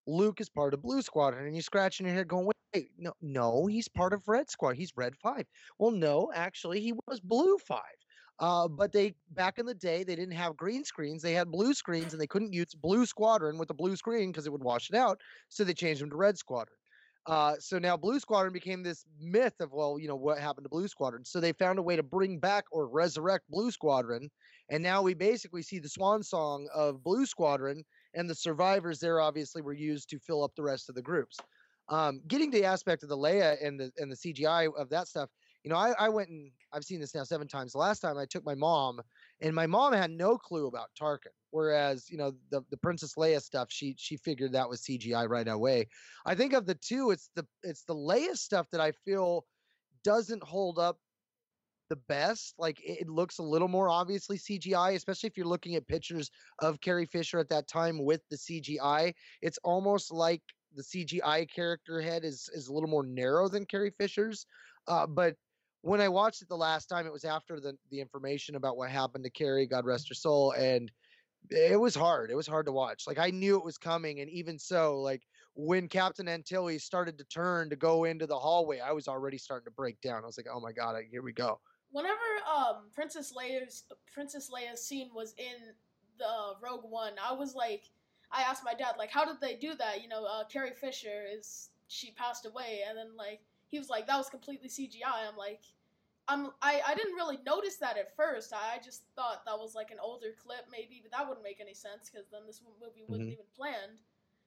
Luke is part of Blue Squadron, and you're scratching your head going, wait, no, no, he's part of Red Squad. He's Red Five. Well, no, actually, he was Blue Five. Uh, but they back in the day they didn't have green screens; they had blue screens, and they couldn't use Blue Squadron with the blue screen because it would wash it out. So they changed them to Red Squadron. Uh, so now Blue Squadron became this myth of, well, you know, what happened to Blue Squadron. So they found a way to bring back or resurrect Blue Squadron. And now we basically see the swan song of Blue Squadron, and the survivors there obviously were used to fill up the rest of the groups. Um, getting to the aspect of the Leia and the and the CGI of that stuff, you know, I, I went and I've seen this now seven times. The last time I took my mom, and my mom had no clue about Tarkin. Whereas, you know, the, the Princess Leia stuff, she she figured that was CGI right away. I think of the two, it's the it's the Leia stuff that I feel doesn't hold up the best. Like it, it looks a little more obviously CGI, especially if you're looking at pictures of Carrie Fisher at that time with the CGI. It's almost like the CGI character head is is a little more narrow than Carrie Fisher's. Uh, but when I watched it the last time, it was after the the information about what happened to Carrie, God rest her soul, and it was hard. It was hard to watch. Like I knew it was coming, and even so, like when Captain Antilles started to turn to go into the hallway, I was already starting to break down. I was like, "Oh my god, here we go." Whenever um Princess Leia's Princess Leia's scene was in the Rogue One, I was like, I asked my dad like, how did they do that? You know, uh, Carrie Fisher is she passed away, and then like he was like, that was completely CGI. I'm like. I'm, I, I didn't really notice that at first. I just thought that was like an older clip, maybe, but that wouldn't make any sense because then this movie wasn't Mhm. even planned.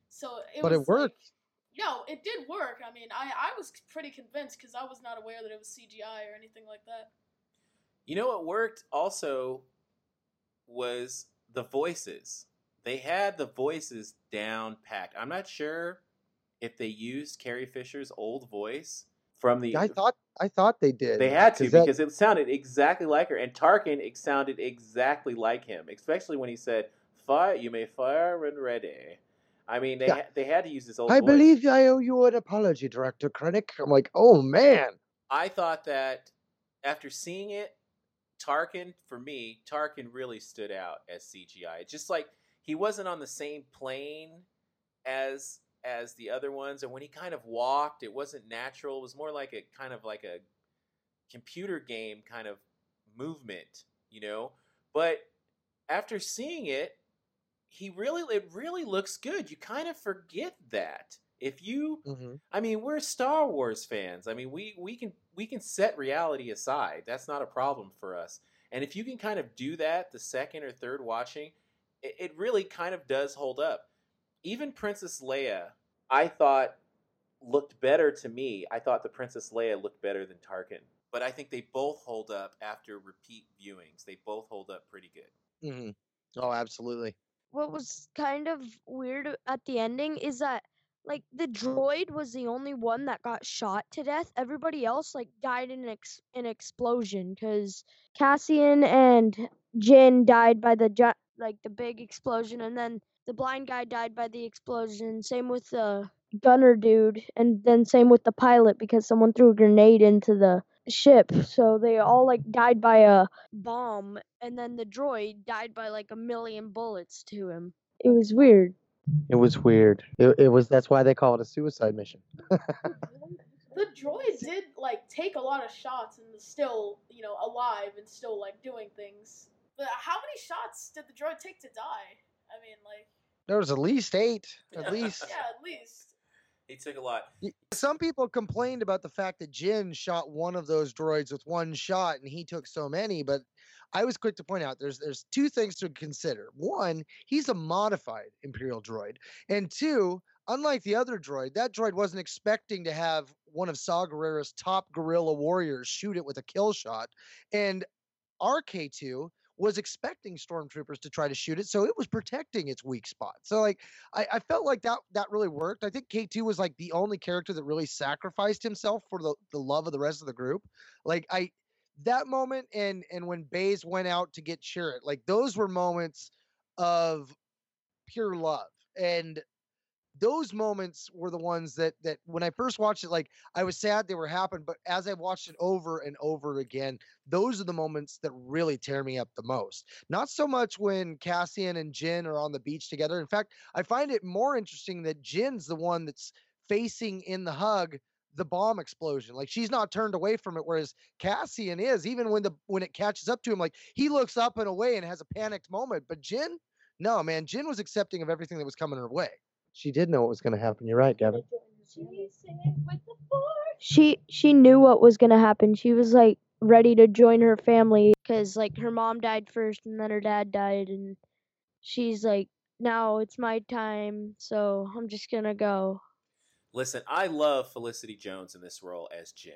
So it But was it worked. Like, no, it did work. I mean, I, I was pretty convinced because I was not aware that it was CGI or anything like that. You know what worked also was the voices. They had the voices down packed. I'm not sure if they used Carrie Fisher's old voice from the. I thought I thought they did. They had to that- because it sounded exactly like her, and Tarkin it sounded exactly like him, especially when he said, "Fire, you may fire when ready." I mean, they Yeah. ha- they had to use his old I voice. believe I owe you an apology, Director Krennic. I'm like, oh man. I thought that after seeing it, Tarkin for me, Tarkin really stood out as CGI. Just like he wasn't on the same plane as as the other ones, and when he kind of walked, it wasn't natural. It was more like a kind of like a computer game kind of movement, you know. But after seeing it, he really it really looks good. You kind of forget that if you Mhm. I mean, we're Star Wars fans. I mean, we we can we can set reality aside. That's not a problem for us. And if you can kind of do that the second or third watching, it, it really kind of does hold up. Even Princess Leia, I thought looked better to me. I thought the Princess Leia looked better than Tarkin. but I think they both hold up after repeat viewings. They both hold up pretty good. hmm Oh, absolutely. What was kind of weird at the ending is that like the droid was the only one that got shot to death. Everybody else like died in an, ex- an explosion because Cassian and Jyn died by the gi- like the big explosion, and then the blind guy died by the explosion. Same with the gunner dude, and then same with the pilot because someone threw a grenade into the ship. So they all like died by a bomb, and then the droid died by like a million bullets to him. It was weird. It was weird. It, it was. That's why they call it a suicide mission. The droid did like take a lot of shots and was still, you know, alive and still like doing things. But how many shots did the droid take to die? I mean, like, There was at least eight. At least. yeah, at least. He took a lot. Some people complained about the fact that Jyn shot one of those droids with one shot and he took so many, but I was quick to point out there's there's two things to consider. One, he's a modified Imperial droid. And two, unlike the other droid, that droid wasn't expecting to have one of Saw Gerrera's top guerrilla warriors shoot it with a kill shot. And RK2 was expecting stormtroopers to try to shoot it, so it was protecting its weak spot. So like I, I felt like that that really worked. I think K2 was like the only character that really sacrificed himself for the, the love of the rest of the group. Like I that moment and and when Baze went out to get Chirrut, like those were moments of pure love. And those moments were the ones that that when I first watched it, like I was sad they were happening, but as I watched it over and over again, those are the moments that really tear me up the most. Not so much when Cassian and Jyn are on the beach together. In fact, I find it more interesting that Jyn's the one that's facing in the hug the bomb explosion. Like she's not turned away from it, whereas Cassian is. Even when the when it catches up to him, like he looks up and away and has a panicked moment. But Jyn, no man, Jyn was accepting of everything that was coming her way. She did know what was going to happen. You're right, Gavin. She she knew what was gonna happen. She was like ready to join her family because like her mom died first and then her dad died and she's like now it's my time so I'm just gonna go. Listen, I love Felicity Jones in this role as Jyn.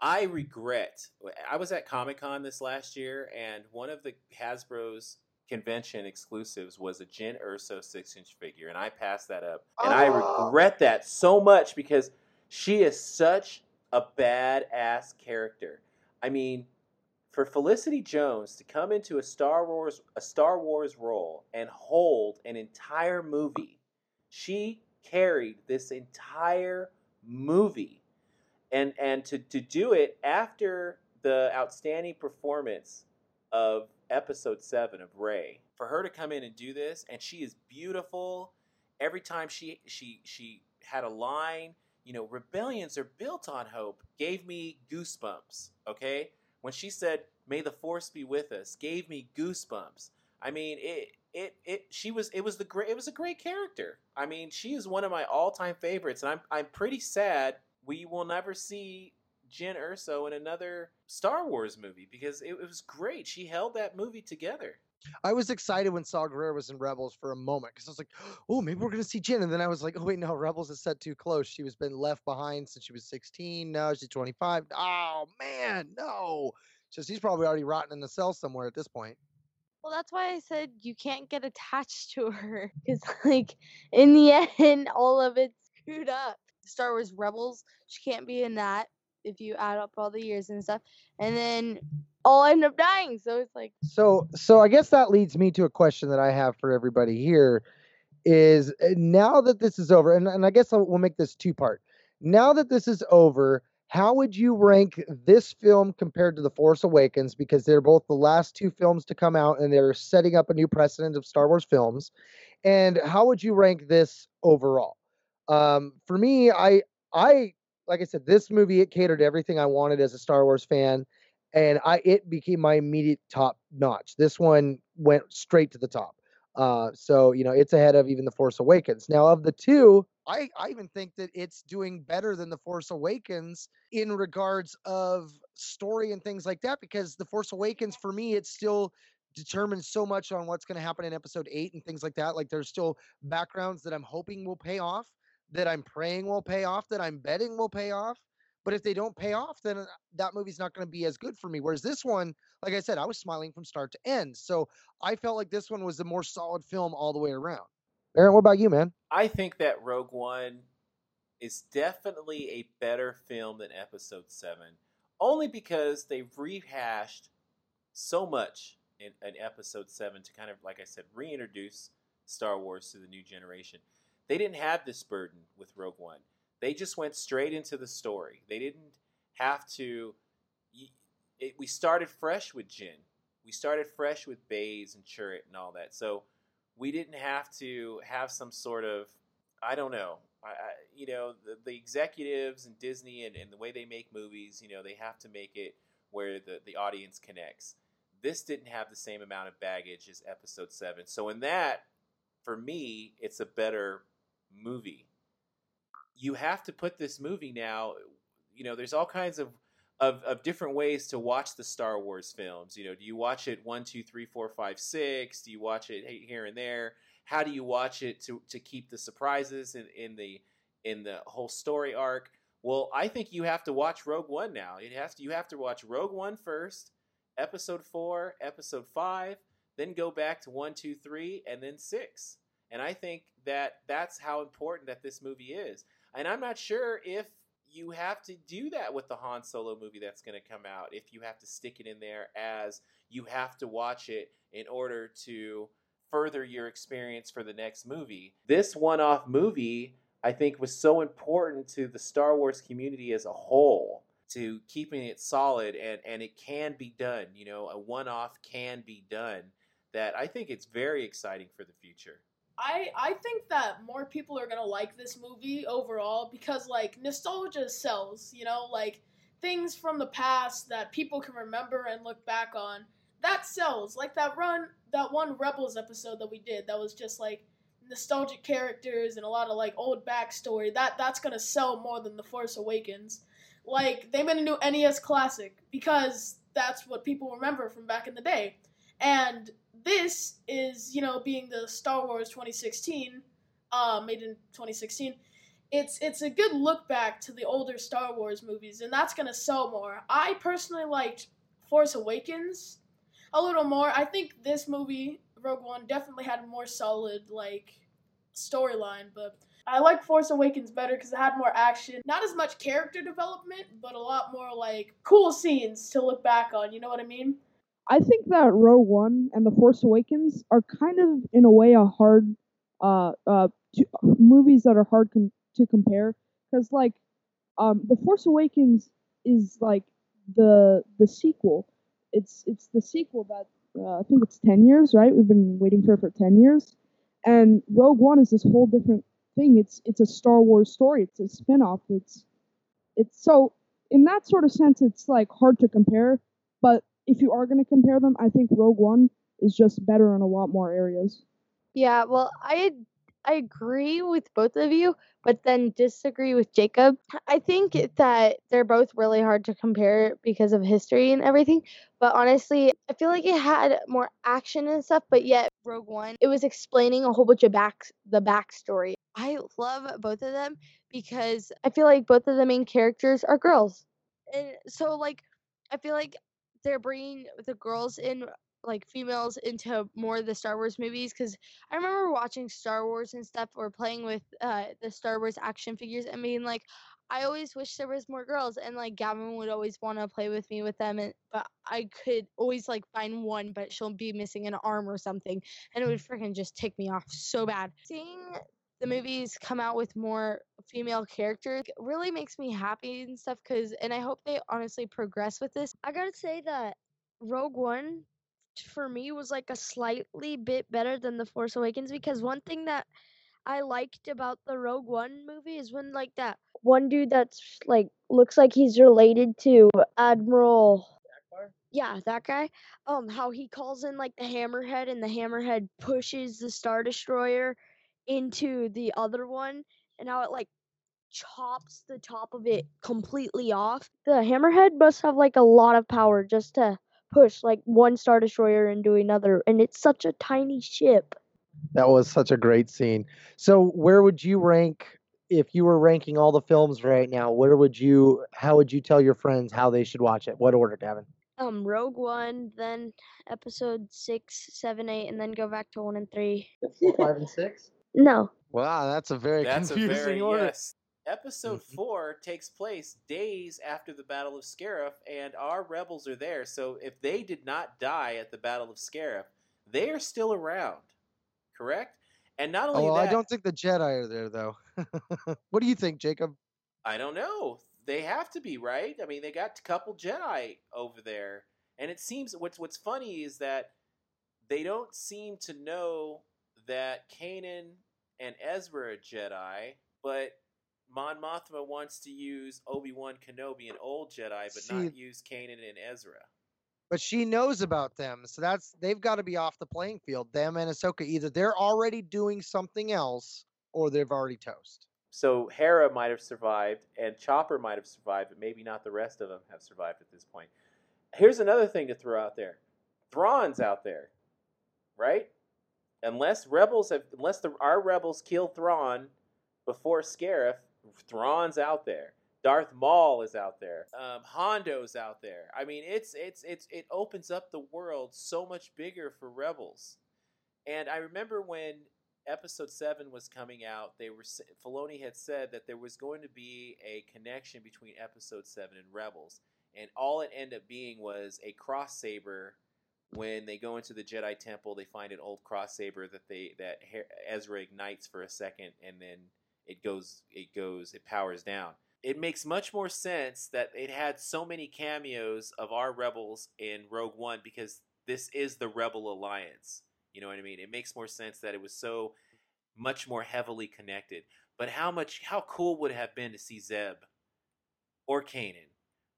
I regret. I was at Comic Con this last year, and one of the Hasbro's convention exclusives was a Jyn Erso six inch figure, and I passed that up. And I Oh. regret that so much because she is such a badass character. I mean, for Felicity Jones to come into a Star Wars a Star Wars role and hold an entire movie, she carried this entire movie and and to, to do it after the outstanding performance of episode 7 of Rey. For her to come in and do this and she is beautiful. Every time she she she had a line you know rebellions are built on hope gave me goosebumps okay? When she said may the force be with us gave me goosebumps. I mean it it it she was it was the great it was a great character. I mean she is one of my all-time favorites and i'm i'm pretty sad we will never see Jyn Erso in another Star Wars movie because it, it was great. She held that movie together. I was excited when Saw Gerrera was in Rebels for a moment because I was like, oh, maybe we're gonna see Jyn. And then I was like, oh wait, no, Rebels is set too close. She was been left behind since she was 16. Now she's 25. Oh man, no. So she's probably already rotting in the cell somewhere at this point. Well, that's why I said you can't get attached to her because like in the end all of it's screwed up. Star Wars Rebels, she can't be in that if you add up all the years and stuff. And then all end up dying. So it's like So so I guess that leads me to a question that I have for everybody here is uh, now that this is over, and, and I guess I'll, we'll make this two part. Now that this is over, how would you rank this film compared to The Force Awakens? Because they're both the last two films to come out and they're setting up a new precedent of Star Wars films. And how would you rank this overall? Um, for me, I I like I said, this movie it catered to everything I wanted as a Star Wars fan and I it became my immediate top notch. This one went straight to the top. Uh, so you know it's ahead of even the Force Awakens. Now of the two, I I even think that it's doing better than the Force Awakens in regards of story and things like that because the Force Awakens for me it's still determines so much on what's going to happen in episode 8 and things like that like there's still backgrounds that I'm hoping will pay off that I'm praying will pay off that I'm betting will pay off But if they don't pay off, then uh, that movie's not going to be as good for me. Whereas this one, like I said, I was smiling from start to end. So I felt like this one was the more solid film all the way around. Aaron, what about you, man? I think that Rogue One is definitely a better film than Episode 7, only because they've rehashed so much in, in Episode 7 to kind of, like I said, reintroduce Star Wars to the new generation. They didn't have this burden with Rogue One. They just went straight into the story. They didn't have to. It, we started fresh with Jyn. We started fresh with Baze and Chirrut and all that. So we didn't have to have some sort of I don't know. I, I you know the, the executives and Disney and, and the way they make movies, you know, they have to make it where the, the audience connects. This didn't have the same amount of baggage as Episode Seven. So in that, for me, it's a better movie. You have to put this movie now. You know, there's all kinds of of, of different ways to watch the Star Wars films. You know, do you watch it one, two, three, four, five, six? Do you watch it here and there? How do you watch it to, to keep the surprises in, in the in the whole story arc? Well, I think you have to watch Rogue One now. It has to, you have to watch Rogue One first, Episode four, Episode five, then go back to one, two, three, and then six. And I think that that's how important that this movie is. And I'm not sure if you have to do that with the Han Solo movie that's going to come out. If you have to stick it in there as you have to watch it in order to further your experience for the next movie. This one off movie, I think, was so important to the Star Wars community as a whole to keeping it solid and, and it can be done. You know, a one off can be done that I think it's very exciting for the future. I I think that more people are gonna like this movie overall because like nostalgia sells, you know, like things from the past that people can remember and look back on. That sells. Like that run that one Rebels episode that we did that was just like nostalgic characters and a lot of like old backstory. That that's gonna sell more than The Force Awakens. Like they made a new NES classic because that's what people remember from back in the day. And this is, you know, being the Star Wars 2016, uh, made in 2016. It's it's a good look back to the older Star Wars movies, and that's gonna sell more. I personally liked Force Awakens a little more. I think this movie, Rogue One, definitely had a more solid like storyline, but I like Force Awakens better because it had more action. Not as much character development, but a lot more like cool scenes to look back on. You know what I mean? I think that Rogue One and The Force Awakens are kind of, in a way, a hard uh, uh, to, movies that are hard com- to compare because, like, um, The Force Awakens is like the the sequel. It's it's the sequel that uh, I think it's ten years, right? We've been waiting for it for ten years, and Rogue One is this whole different thing. It's it's a Star Wars story. It's a spin-off. It's it's so in that sort of sense, it's like hard to compare, but if you are going to compare them, I think Rogue One is just better in a lot more areas. Yeah, well, I I agree with both of you, but then disagree with Jacob. I think that they're both really hard to compare because of history and everything. But honestly, I feel like it had more action and stuff, but yet Rogue One, it was explaining a whole bunch of back the backstory. I love both of them because I feel like both of the main characters are girls. And so like I feel like they're bringing the girls in like females into more of the Star Wars movies because I remember watching Star Wars and stuff or playing with uh, the Star Wars action figures and being like, I always wish there was more girls and like Gavin would always want to play with me with them and but I could always like find one but she'll be missing an arm or something and it would freaking just take me off so bad. Seeing the movies come out with more female characters really makes me happy and stuff because and i hope they honestly progress with this i gotta say that rogue one for me was like a slightly bit better than the force awakens because one thing that i liked about the rogue one movie is when like that one dude that's like looks like he's related to admiral yeah, that guy. Um, how he calls in like the hammerhead, and the hammerhead pushes the star destroyer into the other one and how it like chops the top of it completely off. The hammerhead must have like a lot of power just to push like one star destroyer into another and it's such a tiny ship. That was such a great scene. So where would you rank if you were ranking all the films right now, where would you? How would you tell your friends how they should watch it? What order, Gavin? Um, Rogue One, then Episode six, seven, eight, and then go back to one and three. Four, five, and six. No, Wow, that's a very That's a confusing very order. yes. Episode mm-hmm. four takes place days after the Battle of Scarif, and our rebels are there. So if they did not die at the Battle of Scarif, they are still around. Correct? And not Oh, only well, that, I don't think the Jedi are there though. what do you think, Jacob? I don't know. They have to be right. I mean, they got a couple Jedi over there, and it seems what's what's funny is that they don't seem to know that Kanan and Ezra are Jedi, but Mon Mothma wants to use Obi Wan Kenobi, an old Jedi, but See- not use Kanan and Ezra. But she knows about them, so that's they've got to be off the playing field. Them and Ahsoka, either they're already doing something else, or they've already toast. So Hera might have survived, and Chopper might have survived, but maybe not the rest of them have survived at this point. Here's another thing to throw out there: Thrawn's out there, right? Unless rebels have, unless the, our rebels kill Thrawn before Scarif, Thrawn's out there. Darth Maul is out there. Um, Hondo's out there. I mean, it's it's it's it opens up the world so much bigger for rebels. And I remember when episode seven was coming out, they were Filoni had said that there was going to be a connection between episode seven and Rebels, and all it ended up being was a cross saber. When they go into the Jedi Temple, they find an old cross saber that they that Ezra ignites for a second, and then it goes it goes it powers down. It makes much more sense that it had so many cameos of our rebels in Rogue One because this is the Rebel Alliance. You know what I mean? It makes more sense that it was so much more heavily connected. But how much how cool would it have been to see Zeb or Kanan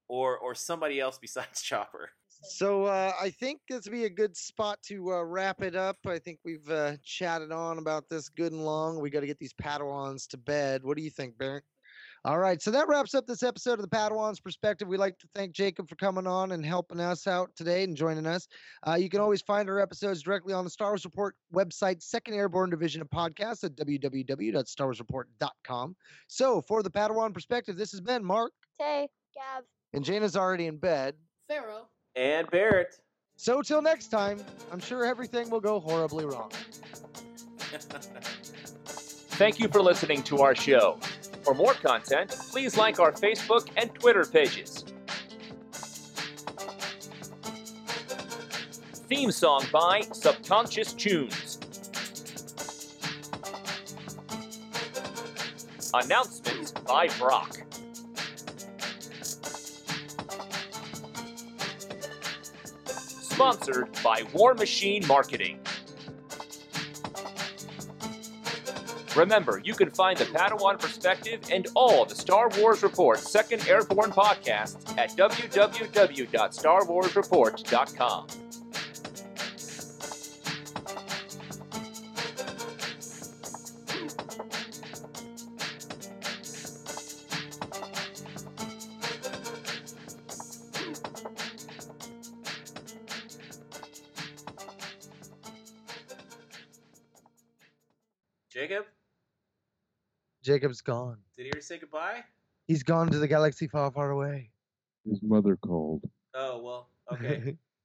or or somebody else besides Chopper? So uh, I think this would be a good spot to uh, wrap it up. I think we've uh, chatted on about this good and long. We got to get these Padawans to bed. What do you think, Barrett? All right, so that wraps up this episode of the Padawans Perspective. We'd like to thank Jacob for coming on and helping us out today and joining us. Uh, you can always find our episodes directly on the Star Wars Report website, Second Airborne Division of Podcasts at www.starwarsreport.com. So for the Padawan Perspective, this has been Mark, Tay, Gav. and Jana's already in bed. Pharaoh. And Barrett. So till next time, I'm sure everything will go horribly wrong. Thank you for listening to our show. For more content, please like our Facebook and Twitter pages. Theme song by Subconscious Tunes. Announcements by Brock. Sponsored by War Machine Marketing. Remember, you can find the Padawan Perspective and all the Star Wars Report Second Airborne podcasts at www.starwarsreport.com. Jacob's gone. did he ever say goodbye? He's gone to the galaxy far, far away. His mother called. Oh well, okay.